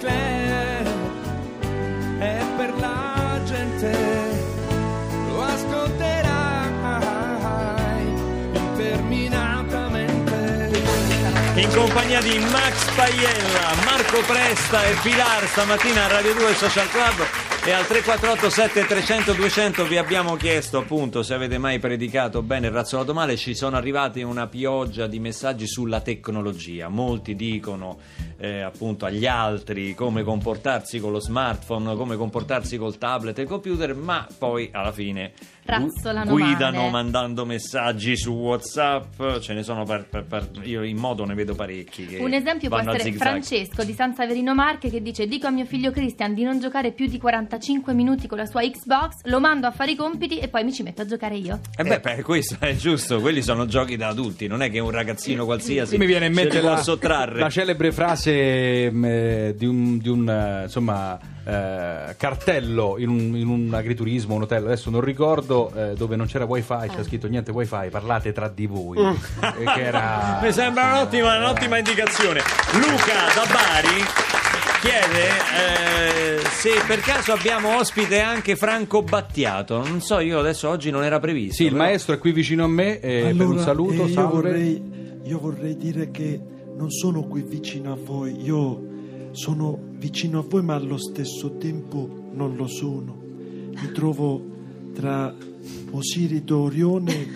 club è per la gente, lo ascolterai interminatamente. In compagnia di Max Paiella, Marco Presta e Pilar stamattina a Radio 2 Social Club e al 348 7300 200 vi abbiamo chiesto appunto se avete mai predicato bene il razzolato male ci sono arrivati una pioggia di messaggi sulla tecnologia molti dicono eh, appunto agli altri come comportarsi con lo smartphone come comportarsi col tablet e il computer ma poi alla fine Razzolano guidano male. mandando messaggi su whatsapp ce ne sono per, per- per- io in modo ne vedo parecchi che Un esempio può essere zigzag. Francesco di San Saverino Marche che dice dico a mio figlio Christian di non giocare più di 45 minuti con la sua Xbox, lo mando a fare i compiti e poi mi ci metto a giocare io. Eh beh, beh, questo è giusto, quelli sono giochi da adulti, non è che un ragazzino qualsiasi mi viene in mente può la, sottrarre. la celebre frase mh, eh, di un, di un, eh, insomma, eh, cartello in un, in un agriturismo, un hotel, adesso non ricordo, eh, dove non c'era wifi, c'era scritto niente wifi, parlate tra di voi. Che era... Mi sembra un'ottima, un'ottima indicazione. Luca da Bari chiede eh, se per caso abbiamo ospite anche Franco Battiato. Non so, io adesso oggi non era previsto. Sì, il però- maestro è qui vicino a me, eh, per un saluto, eh, io, vorrei, io vorrei dire che non sono qui vicino a voi, io sono vicino a voi ma allo stesso tempo non lo sono. Mi trovo tra Osiride Orione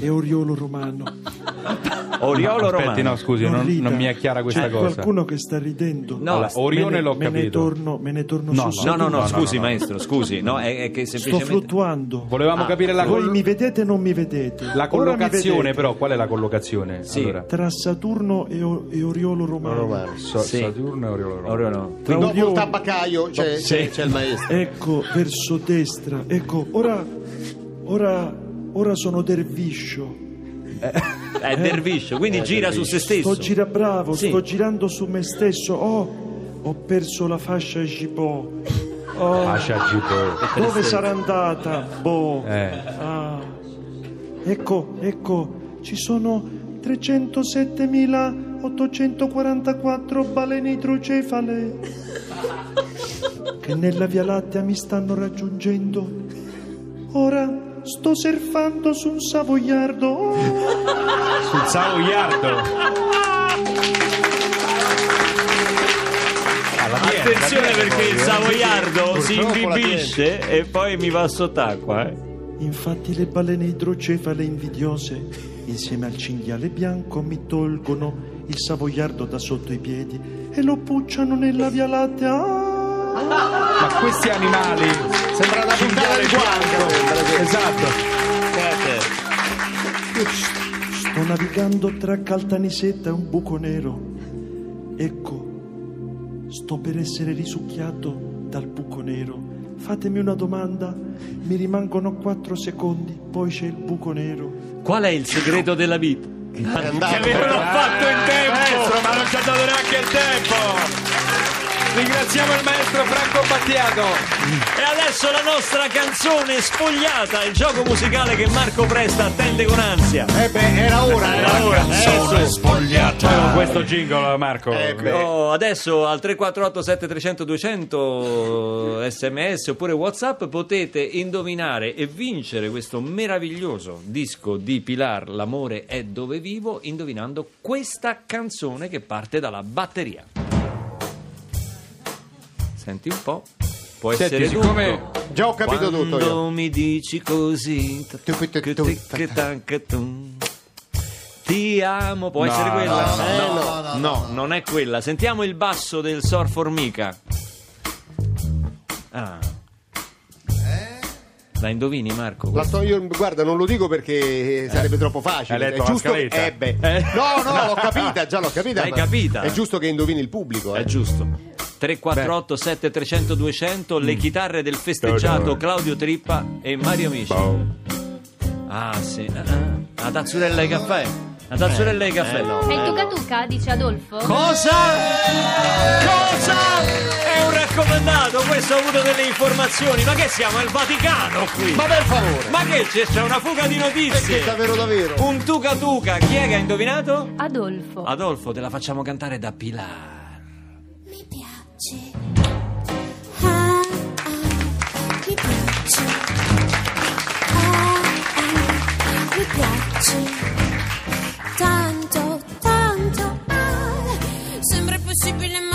e Oriolo Romano. Oriolo Aspetti, Romano. no, scusi, non, rida. non mi è chiara questa C'è cosa. qualcuno che sta ridendo. No, Allora, Orione me ne, l'ho me ne torno, me ne torno No, su No, no, no, no, scusi maestro, scusi, no, è, è che Sto semplicemente fluttuando. Volevamo Ah, capire la, Voi collo- mi vedete o non mi vedete? la collocazione, vedete. però, qual è la collocazione? Sì. Allora, Tra Saturno e, O- e Oriolo Romano. So- Sì. Saturno e Oriolo Romano. Oriolo. Tra Dopo il tabaccaio c'è, c'è- c'è il maestro. Ecco, verso destra. Ecco, ora, ora, ora sono derviscio. È derviscio, quindi gira su se stesso. Sto gira bravo, Sì. sto girando su me stesso. Oh, ho perso la fascia Gipò. Oh, Ascia Gipo. dove sarà andata? Boh. Eh. Ah. Ecco, ecco, ci sono 307.844 balene idrocefale che nella Via Lattea mi stanno raggiungendo. Ora sto surfando su un savoiardo. Sul Savoiardo. Piena, Attenzione perché il eh. savoiardo si imbibisce e poi mi va sott'acqua. Eh. Infatti le balene idrocefale invidiose, insieme al cinghiale bianco, mi tolgono il savoiardo da sotto i piedi e lo pucciano nella Via Lattea. Ma questi animali. Sembra una puntata di che- Esatto. Io sto navigando tra Caltanissetta e un buco nero. Ecco, sto per essere risucchiato dal buco nero. Fatemi una domanda, mi rimangono quattro secondi, poi c'è il buco nero. Qual è il segreto della vita? Che avevano fatto in tempo! Maestro, ma non ci ha dato neanche il tempo. Ringraziamo il maestro Franco Battiato. E adesso la nostra canzone sfogliata, il gioco musicale che Marco Presta attende con ansia. Eh beh, era ora. Era ora. Eh, su. Con questo jingle, Marco. Eh. Oh, adesso al 348 7300 200 sms oppure whatsapp potete indovinare e vincere questo meraviglioso disco di Pilar L'amore è dove vivo indovinando questa canzone che parte dalla batteria senti un po' può Senti, essere siccome- tutto Già ho capito Quando tutto io. mi dici così ti amo può essere quella no, Eh, no, no, no, non è quella. Sentiamo il basso del Sor Formica. Ah. La indovini, Marco? La sto- io, guarda, non lo dico perché sarebbe troppo facile. Hai letto è la giusto scaletta? eh, beh. Eh. No, no, l'ho capita, già l'ho capita. L'hai ma capita? È giusto che indovini il pubblico. È Eh. giusto. 348 7300 200 le chitarre del festeggiato Claudio Trippa e Mario Amici. Ah, sì. Ah, ah. La tazzurella di caffè. La tazzurella di caffè. È il Tuca Tuca, dice Adolfo? Cosa? Cosa? È un raccomandato, questo ha avuto delle informazioni. Ma che siamo al Vaticano qui? Ma per favore, Ma che c'è? C'è una fuga di perché notizie. davvero davvero? Un tuca tuca. Chi è che ha indovinato? Adolfo. Adolfo, te la facciamo cantare da Pilar. Piaci. Tanto, tanto. Ah, sembra impossibile, ma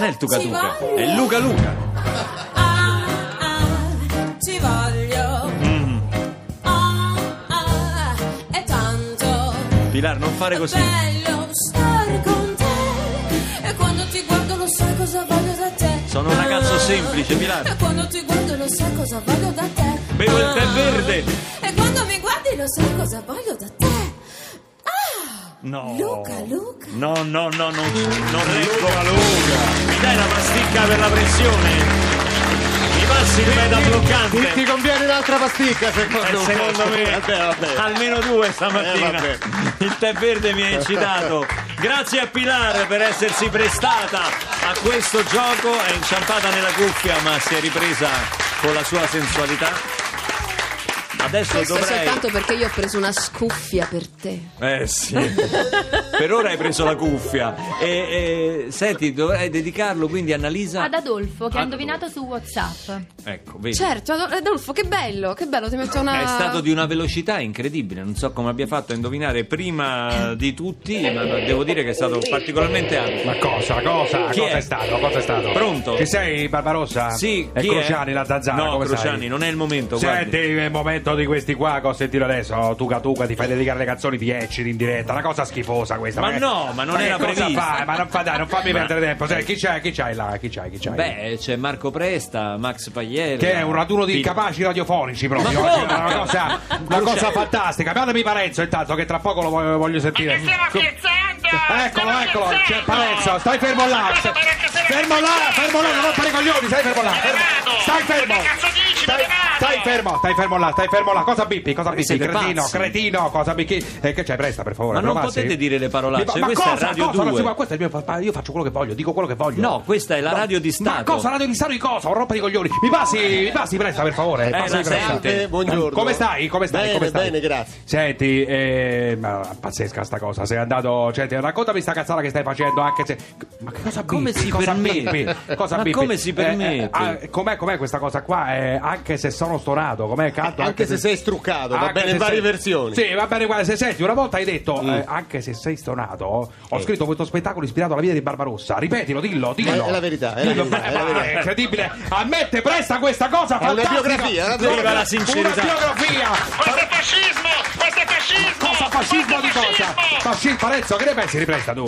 non è il Tuca Tuca, è il Luca Luca. Ah, ah, ci voglio. Mm. Ah, ah, è tanto Pilar, non fare così. bello stare con te. E quando ti guardo lo sai cosa voglio da te. Sono un ragazzo semplice, Pilar. E quando ti guardo lo sai cosa voglio da te. Bevo il tè Ah, verde. E quando mi guardi lo sai cosa voglio da te. No. Luca, Luca. No, no, no, non, non reggo. Mi dai la pasticca per la pressione? Mi passi il meta Ti, ti bloccante? conviene un'altra pasticca secondo, Eh, secondo me Vabbè, vabbè. almeno due Eh, stamattina vabbè. il tè verde mi ha incitato grazie a Pilar per essersi prestata a questo gioco è inciampata nella cuffia ma si è ripresa con la sua sensualità adesso Questo dovrei soltanto perché io ho preso una scuffia per te. eh sì per ora hai preso la cuffia e, e, senti dovrei dedicarlo quindi a Annalisa Ad Adolfo che ha indovinato su WhatsApp. ecco vedi Certo, Adol- Adolfo, che bello, che bello, ti metto una... È stato di una velocità incredibile, non so come abbia fatto a indovinare prima di tutti, ma devo dire che è stato particolarmente ampio. Ma cosa, cosa, Chi cosa è? è? stato? Cosa è stato? Pronto? Ci sei, Barbarossa? Sì, E chi è? La zanzara, No, come Cruciani, stai? non è il momento, Senti, guardi. il momento di questi qua che ho sentito adesso, Tuca Tuca, ti fai dedicare le canzoni, ti ecciti in diretta, una cosa schifosa questa. Ma che- no, ma non che era cosa previsto. fai? Ma non, fa, dai, non fammi perdere tempo. Sai, chi c'hai, chi c'hai là? Chi c'hai, chi c'hai? Beh, c'è Marco Presta, Max Pagliella. Che è un raduno di incapaci radiofonici proprio. Ma oggi? Una cosa, una cosa fantastica. Mandami Parenzo intanto che tra poco lo voglio, voglio sentire. stiamo Co- scherzando? Eccolo, Stiamo eccolo, c'è? Parenzo, stai fermo là. Ma ma Fermo là, fermo là, non rompere i coglioni, stai fermo là. Fermo. Stai fermo. Stai fermo, stai fermo là, stai fermo là. Cosa bippi? Cosa bippi? siete Cretino, pazzi. cretino, cosa bippi? Eh, che c'è, presta per favore. Ma non passi? potete dire le parolacce, Ma questa è cosa, Radio cosa? Non 2. si può- questo è il mio, io faccio quello che voglio, dico quello che voglio. No, questa è la radio di Ma Stato. cosa, radio di Stato di cosa? Un rompa di coglioni. Mi passi, mi passi presta per favore. Eh, Passami la presta. sente. Eh, buongiorno. Come stai? Come stai? Bene, Come stai? bene, grazie. Senti, eh, ma pazzesca sta cosa. Sei andato. Cioè, raccontami sta cazzata che stai facendo, anche se. Ma che cosa Come bippi? si cosa permette? Cosa Ma bippi? come si permette? ah, com'è, com'è questa cosa qua? Eh, anche se sono stonato, com'è canto? Anche se sei struccato, va bene in varie sei- versioni. Sì, va bene, guarda, se senti, una volta hai detto, eh, anche se sei stonato, ho scritto questo spettacolo ispirato alla vita di Barbarossa. Ripetilo, dillo, dillo. È la verità, è la Dillo, verità, è la ma- verità. è incredibile. Ammette presta questa cosa È una fantastica. biografia, è una Viva biografia. la sincerità. Una biografia. Questo è fascismo! Questo è fascismo! Cosa fascismo Questo di è cosa? fascismo! Fascismo, Parenzo, che ne pensi? Ripresta tu?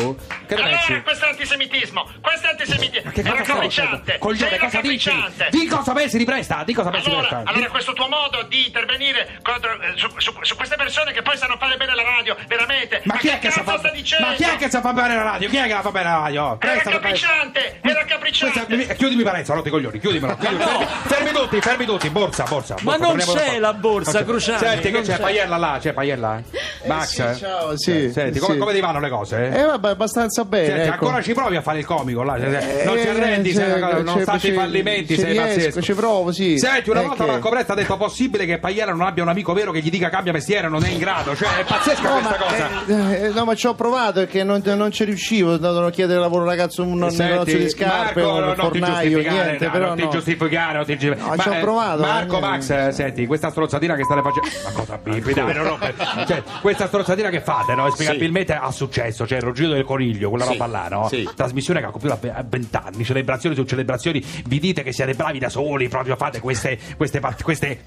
Che ne pensi? Allora, questo è antisemitismo! Questo è antisemitismo! Che È cosa stai raccapricciante! facendo? Coglione, Sei cosa dici? raccapricciante! Di cosa pensi ripresta? Di cosa pensi Allora, ripresta? allora questo tuo modo di intervenire contro, eh, su, su- su queste persone che poi sanno fare bene la radio, veramente! Ma chi è che sa fa stai dicendo? Ma chi è che sa fare bene la radio? Chi è che la fa bene la radio? Presta per- raccapricciante! È raccapricciante! Questa- mi- chiudimi Parenzo, rotti i coglioni, chiudimelo. chiudimi, fermi, fermi tutti, fermi tutti, borsa, borsa. Ma borsa, non torniamo c'è la borsa, Non. Cruciani, Senti, che non c'è? c'è. Paiella là, c'è Paiella? Max? sì, ciao, sì, Senti, come, sì. come ti vanno le cose? Eh vabbè, abbastanza bene. Senti, ecco. ancora ci provi a fare il comico là? cioè, non Eh, arrendi, cioè, nonostante i ci- fallimenti, ci sei riesco, pazzesco. ci provo, sì. Senti, una Eh, volta Marco Presta ha detto possibile che Paiella non abbia un amico vero che gli dica cambia mestiere, non è in grado. Cioè, è pazzesca No, questa ma, cosa. eh, eh, no, ma ci ho provato perché non, non ci riuscivo. Andavo a chiedere lavoro ragazzo un un Senti, negozio di scarpe, Marco, un non ti fornaio, giustificare, niente, no, però non ti no. giustificare, non ti giustificare. No, ci ho eh, provato, Marco, eh, Max, eh, senti, questa strozzatina che state facendo. Ma cosa bippi? Dai, non cioè, questa strozzatina che fate, no? Spiegabilmente ha successo. Cioè, il ruggito del coniglio, quella Sì, roba là, no? sì. Trasmissione che ha compiuto a ve- a vent'anni, celebrazioni su celebrazioni. Vi dite che siete bravi da soli, proprio fate queste. queste, queste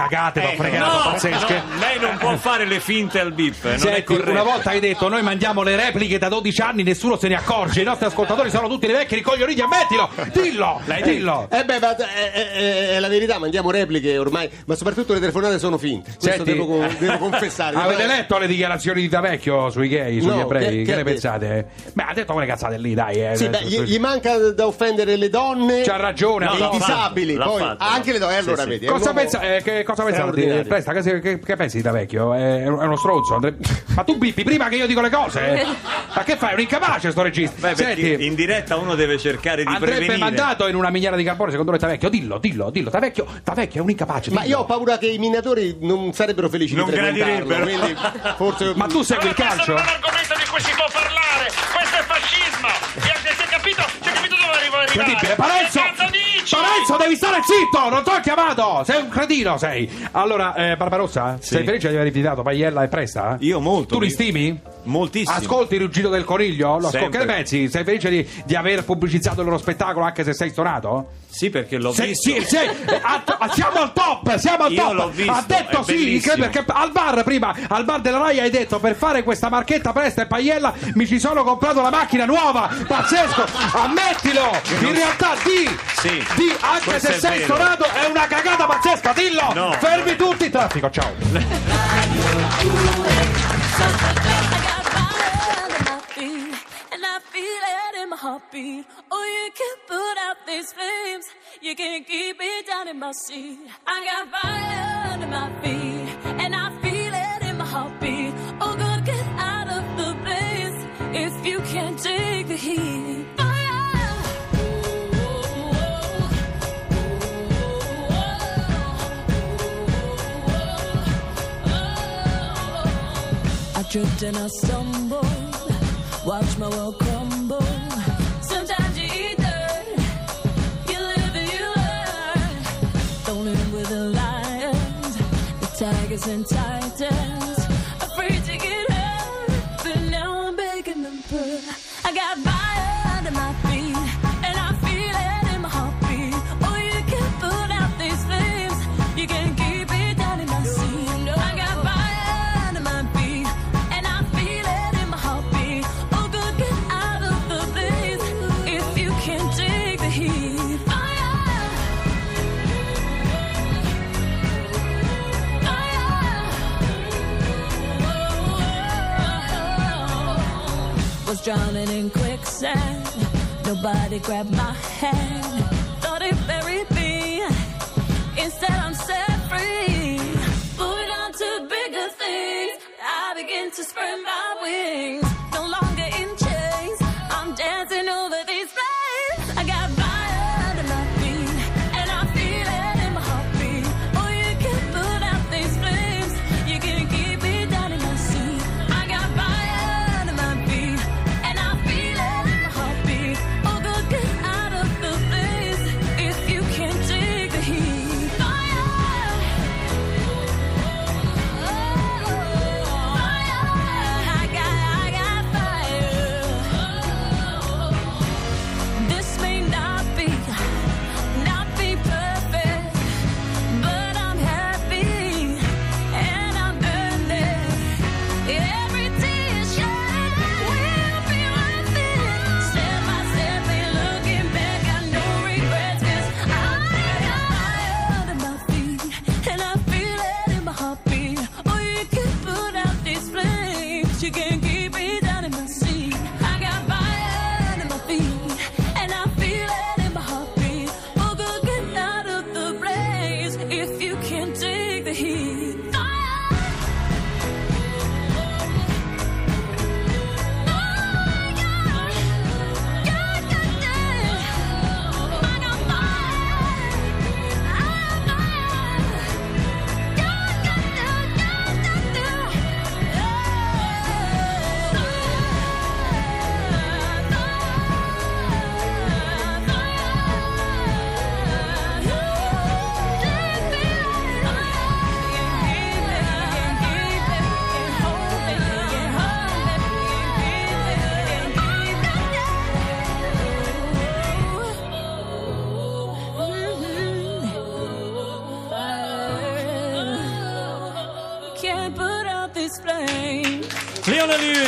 cagate, t'ho Ecco, fregato, No, pazzesche. no, lei non può fare le finte al bip, non è Senti, corretto. una volta hai detto noi mandiamo le repliche da 12 anni, nessuno se ne accorge, i nostri ascoltatori sono tutti dei vecchi ricoglioniti, ammettilo! Dillo! dillo! Eh beh, ma è, è- è la verità, mandiamo repliche ormai, ma soprattutto le telefonate sono finte. Questo Senti, devo, devo confessare. Avete Ma- letto le dichiarazioni di Tavecchio sui gay, sugli No, ebrei? che- Che, che ne pensate? Beh, ha detto quelle cazzate lì, dai. Eh. Sì, beh, gli, gli manca da offendere le donne C'ha ragione, e ha i disabili, poi fatto, anche le donne. Allora, sì. vedi, è Cosa, pensa, eh, che, cosa pensa di straordinario. Presta, che, che- che pensi di Tavecchio? È, è uno stronzo? Andre- Ma tu bippi prima che io dico le cose? eh? Ma che fai? È un incapace sto regista. Beh, Senti, in diretta uno deve cercare di andrebbe prevenire. mandato in una miniera di carbone secondo noi Tavecchio? Dillo, dillo, dillo. Tavecchio, Tavecchio è un incapace. Ma dillo. io ho paura che i minatori non sarebbero felici Non di gradirebbero. quindi forse Ma tu segui il Allora, calcio? questo non è un argomento di cui si può parlare. Questo è fascismo. Si è, capito? Si è capito dove arrivo a arrivare? Incredibile, Parenzo! Parenzo, devi stare zitto! Non ti ho chiamato! Sei un cretino, sei! Allora, eh, Barbarossa, sei felice di aver invitato Paiella e Presta? Io molto. Tu li mi- stimi? Moltissimo. Ascolti il ruggito del coniglio? Lo ascol- che ne pensi? Sei felice di, di aver pubblicizzato il loro spettacolo anche se sei stonato? Sì, perché l'ho Sei- visto. sì, sì, a- siamo al top, siamo al Io top. l'ho visto, ha detto sì, perché al bar prima, al bar della Rai hai detto per fare questa marchetta Presta e Paiella mi ci sono comprato la macchina nuova, pazzesco, ammettilo. In realtà di, Sì, di anche se sei stonato è una cagata pazzesca, dillo. No. Fermi tutti, traffico, ciao. heartbeat. Oh, you can put out these flames. You can keep it down in my seat. I got fire under my feet. And I feel it in my heartbeat. Oh, God, get out of the blaze. If you can't take the heat. I tripped and I stumbled, watch my world. Tigers and titans. Afraid to get hurt, but now I'm begging them purr. I got drowning in quicksand. Nobody grabbed my hand.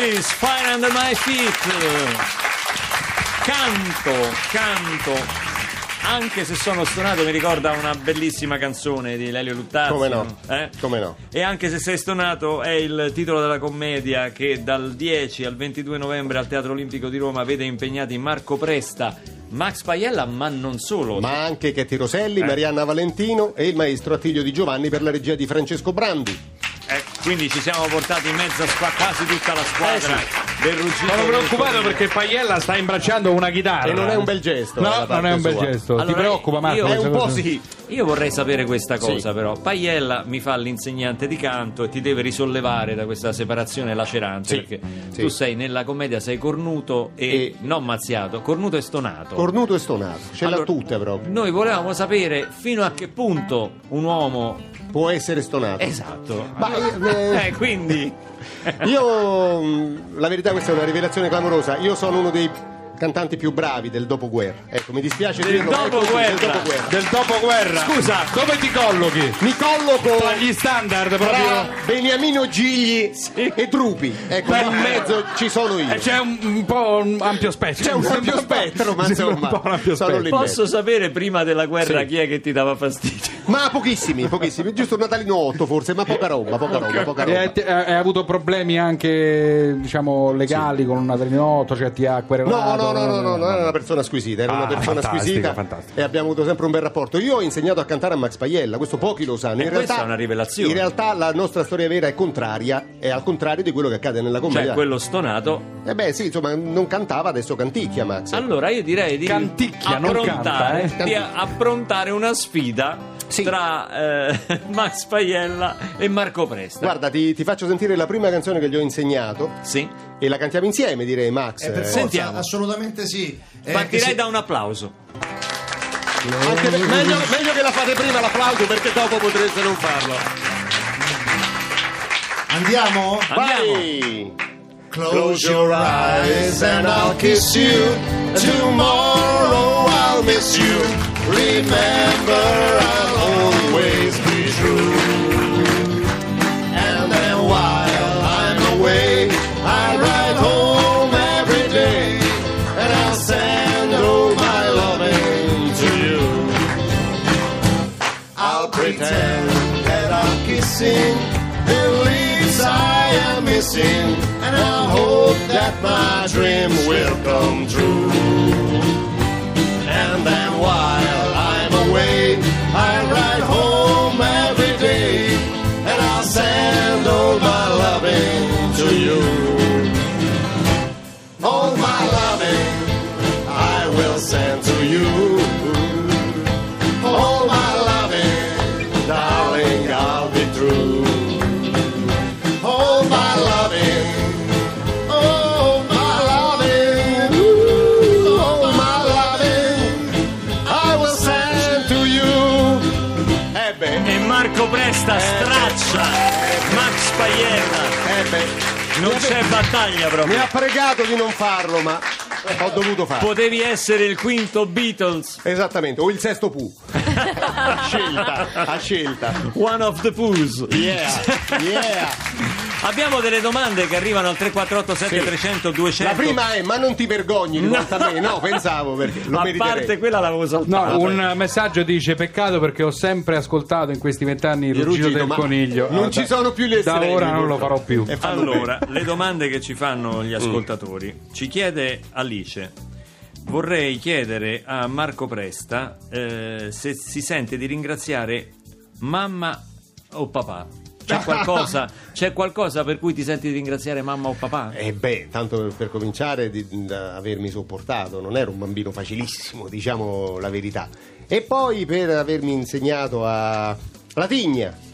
Lewis, Fire Under My Feet. Canto, canto. Anche se sono stonato mi ricorda una bellissima canzone di Lelio Luttazzi. Come no? Eh? Come no? E anche se sei stonato è il titolo della commedia che dal 10 al 22 novembre al Teatro Olimpico di Roma vede impegnati Marco Presta, Max Paiella, ma non solo. Ma anche Chetti Eh. Roselli, Marianna Valentino e il maestro Attilio Di Giovanni per la regia di Francesco Brandi. Eh, quindi ci siamo portati in mezzo a squa- quasi tutta la squadra del ruggito. Sono preoccupato perché Paiella sta imbracciando una chitarra. E non è un bel gesto. No, non è un bel sua. gesto. Allora, Ti preoccupa, Marco? io- È un po' cosa? sì. Io vorrei sapere questa cosa Sì. però. Paiella mi fa l'insegnante di canto e ti deve risollevare da questa separazione lacerante Sì, perché sì. tu sei nella commedia sei cornuto e, E- non mazziato, cornuto e stonato. Cornuto e stonato. Ce l'ha Allora, tutte proprio. Noi volevamo sapere fino a che punto un uomo Può essere stonato. esatto. Ma, eh, Eh, quindi Io, mh, la verità, questa è una rivelazione clamorosa. Io sono uno dei cantanti più bravi del dopoguerra. Ecco, mi dispiace Del dirlo. è così, dopoguerra. del dopoguerra. Del dopoguerra. Scusa. dove ti collochi? Mi colloco Tra gli standard tra proprio. Beniamino Gigli e Drupi. Ecco, Beh, in mezzo ci sono io. Eh, c'è un, un po' un ampio spettro. C'è un ampio spettro, ma insomma, un po' un ampio spettro. posso sapere prima della guerra Sì. chi è che ti dava fastidio? Ma pochissimi, pochissimi. Giusto un Natalino 8 forse, ma poca roba, poca roba, poca roba. E hai, hai avuto problemi anche, diciamo, legali con un Natalino cioè ti ha No, querelato? no, no, no, no, non era una persona squisita, era Ah, una persona fantastico, squisita fantastico. e abbiamo avuto sempre un bel rapporto. Io ho insegnato a cantare a Max Paiella, questo pochi lo sanno. E In questa realtà, è una rivelazione. In realtà la nostra storia vera è contraria, è al contrario di quello che accade nella commedia. Cioè quello stonato. Eh beh, sì, insomma, non cantava, adesso canticchia Max. Allora io direi di Canticchia, non canta, eh. di approntare una sfida Sì. tra eh, Max Paiella e Marco Presta. Guarda, ti, ti faccio sentire la prima canzone che gli ho insegnato Sì. e la cantiamo insieme, direi Max. Eh, per forza, Sentiamo. assolutamente sì. Eh, Partirei se- da un applauso. anche me- meglio, meglio che la fate prima l'applauso perché dopo potreste non farlo. Andiamo? Andiamo. Vai! Close your eyes and I'll kiss you. Tomorrow I'll miss you. Remember, I'll always be true. And then while I'm away, I ride home every day. And I'll send all my loving to you. I'll pretend that I'm kissing the leaves I am missing, and I'll hope that my dream will come true. Non Mi c'è battaglia Mi proprio. ha pregato di non farlo, ma ho dovuto farlo. Potevi essere il quinto Beatles. Esattamente, o il sesto Pooh. a scelta, a scelta. One of the Poos. Yeah, yeah. Abbiamo delle domande che arrivano al 348 7300 200. La prima è, ma non ti vergogni rivolta a me? No, pensavo perché lo a meriterei. parte quella l'avevo saltata. No, un messaggio dice peccato perché ho sempre ascoltato in questi vent'anni il ruggito, del coniglio. non Ah, ci da- sono più le Da sirene, ora non lo farò più. E Allora, le domande che ci fanno gli ascoltatori. Ci chiede Alice. Vorrei chiedere a Marco Presta eh, se si sente di ringraziare mamma o papà. C'è qualcosa, c'è qualcosa per cui ti senti di ringraziare mamma o papà? Eh beh, tanto per, per cominciare di, da avermi sopportato, non ero un bambino facilissimo, diciamo la verità. E poi per avermi insegnato a latigna.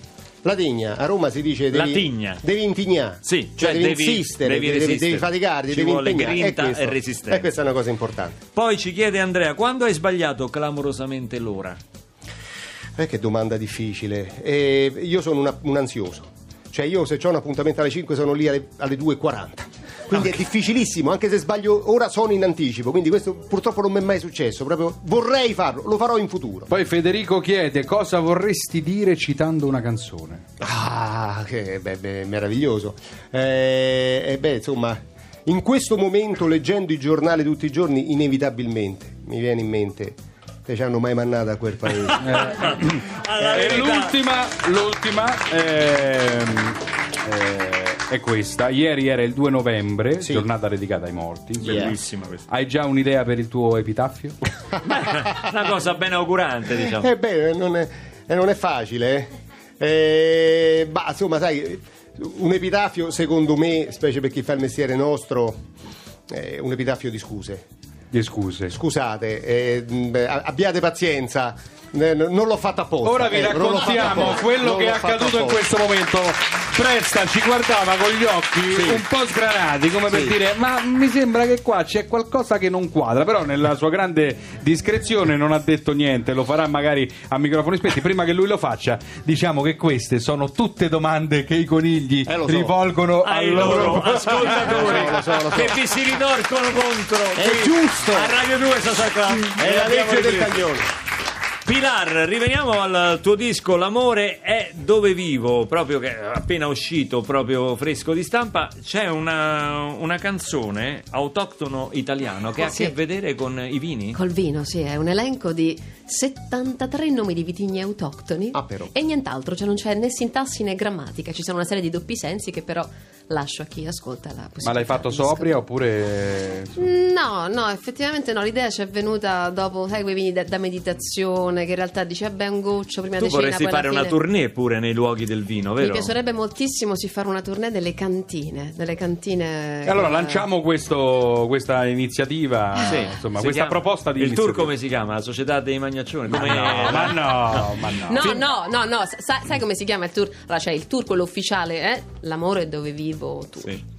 Latigna, a Roma si dice devi, Latigna. devi intignare, Sì, cioè devi, devi- insistere, devi devi, resistere. devi faticarti, Ci devi impegnare. grinta questo. e resistenza. E questa è una cosa importante. Poi ci chiede Andrea, quando hai sbagliato clamorosamente l'ora? Eh, che domanda difficile. Eh, io sono una- un ansioso. Cioè io se ho un appuntamento alle 5 sono lì alle, alle 2.40. quindi è difficilissimo, anche se sbaglio ora sono in anticipo, quindi questo purtroppo non mi è mai successo, proprio vorrei farlo, lo farò in futuro. Poi Federico chiede cosa vorresti dire citando una canzone. Ah, che beh, beh, meraviglioso. Eh, eh, beh, insomma, in questo momento, leggendo i giornali tutti i giorni, inevitabilmente mi viene in mente che ci hanno mai mandato a quel paese. E verità. l'ultima, l'ultima ehm, eh, è questa. Ieri era il 2 novembre, Sì. giornata dedicata ai morti. Bellissima questa. Hai già un'idea per il tuo epitaffio? Una cosa ben augurante, diciamo. Eh beh, non è, eh, non è facile. Eh. Eh, ma insomma, sai, un epitafio, secondo me, specie per chi fa il mestiere nostro, è un epitafio di scuse. Di scuse. Scusate, eh, mh, abbiate pazienza, eh, non l'ho fatto apposta. Ora vi eh, raccontiamo apposta, quello non che è accaduto in questo momento. Presta ci guardava con gli occhi un po' sgranati, come per Sì. dire: Ma mi sembra che qua c'è qualcosa che non quadra. Però, nella sua grande discrezione, non ha detto niente. Lo farà magari a microfoni spenti. Prima che lui lo faccia, diciamo che queste sono tutte domande che i conigli Eh, so. rivolgono ai loro loro ascoltatori Lo so, lo so, lo che vi si ritorcono contro È qui giusto. a Radio 2 Social Club È la legge del ripreso. Pilar, riveniamo al tuo disco L'amore è dove vivo, proprio che è appena uscito, proprio fresco di stampa. C'è una, una canzone autoctono italiano che ha a Sì. che vedere con i vini? Col vino, sì, è un elenco di 73 nomi di vitigni autoctoni Ah, però. e nient'altro, cioè non c'è né sintassi né grammatica, ci sono una serie di doppi sensi che però lascio a chi ascolta la possibilità. Ma l'hai fatto sobria oppure. No, no, effettivamente no, l'idea ci è venuta dopo, sai, quei vini da, da meditazione che in realtà dici, vabbè, un goccio prima Tu di cena, vorresti poi alla fare una fine- tournée pure nei luoghi del vino, Mi vero? piacerebbe moltissimo si fare una tournée delle cantine, delle cantine... E allora eh, lanciamo questo- questa iniziativa, Sì, insomma, questa chiama- proposta di Il tour iniziativa. come si chiama? La società dei magnaccioni? Come... No, ma no, ma no. No, no, no, no, sa- sai come si chiama il tour? Allora c'è il tour, quello ufficiale, eh? L'amore dove vivo tu. Sì.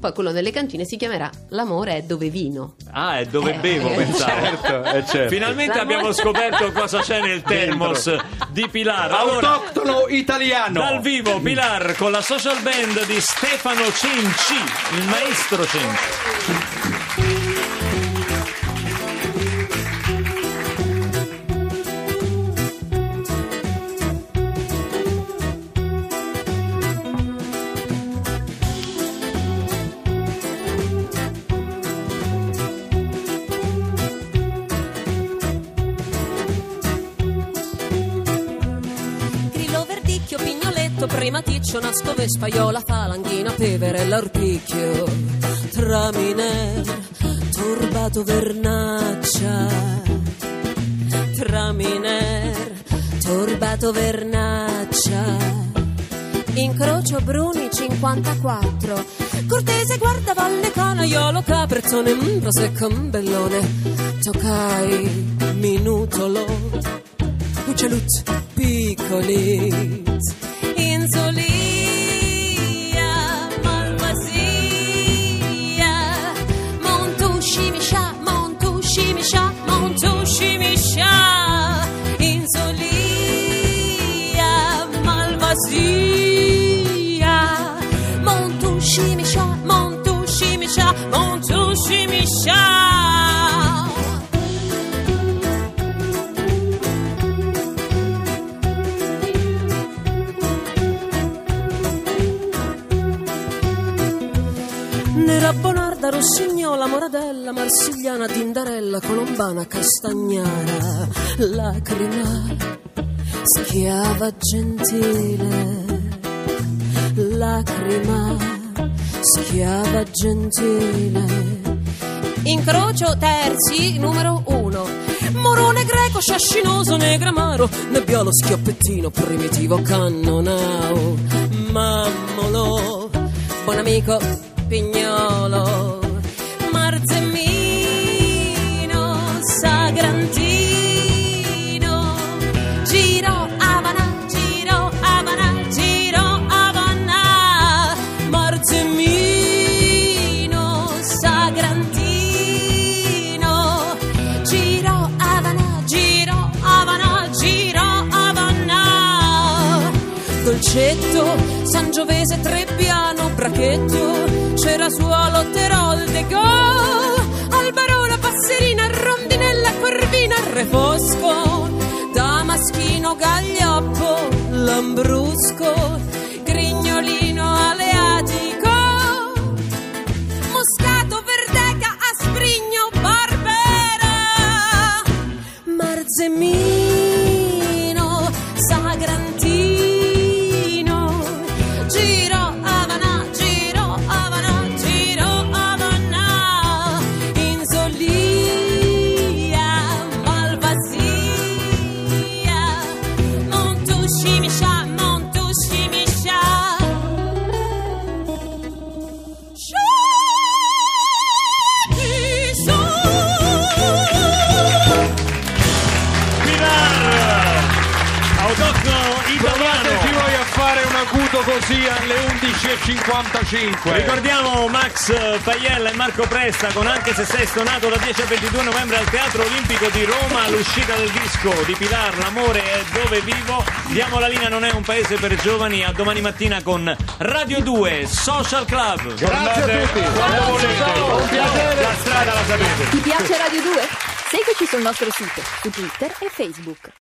Poi quello delle cantine si chiamerà L'amore è dove vino. Ah, è dove Eh, bevo, eh, pensavo. Certo, eh, certo. Finalmente L'amore- abbiamo scoperto cosa c'è nel termos di Pilar. Allora, Autoctono italiano. dal vivo Pilar con la social band di Stefano Cenci, il maestro Cenci. Primaticcio, nasco vespaiola, falanghina, pevere, l'orpicchio, traminer, turbato vernaccia, traminer, turbato vernaccia. Incrocio Bruni 54 Cortese guarda Valle Canaiolo Caprezzone mm, Prosecco mm, Bellone. Toccai Minutolo. Cuccioluzzi piccoli Nera Bonarda, Rossignola, Moradella, Marsigliana, Tindarella, Colombana, Castagnara, Lacrima, Schiava gentile, Lacrima, Schiava gentile. Incrocio terzi, numero uno. Morone greco, sciascinoso, negramaro, nebbiolo, schioppettino, primitivo, cannonao, mammolo, buon amico, pignolo, marzemmino, sagrantino, giro, avana, giro, avana, giro, avana, marzemmino, sagrantino, giro, avana, giro, avana, giro, avana, dolcetto, sangiovese, trebbiano, brachetto, Rasuolo, Terol, De Gaulle, Albarola, Passerina, Rondinella, Corvina, Refosco, Damaschino, Gagliappo, Lambrusco, Grignolino, Aleatico, Moscato, Verdeca, Asprigno, Barbera, Marzemino, 11.55. Ricordiamo Max Paiella e Marco Presta con Anche se sei stonato da 10 a 22 novembre al Teatro Olimpico di Roma l'uscita del disco di Pilar L'amore è dove vivo diamo la linea non è un paese per giovani a domani mattina con Radio 2 Social Club Grazie a tutti. quando volete Un piacere. la strada la sapete Ti piace Radio 2? Seguici sul nostro sito, su Twitter e Facebook.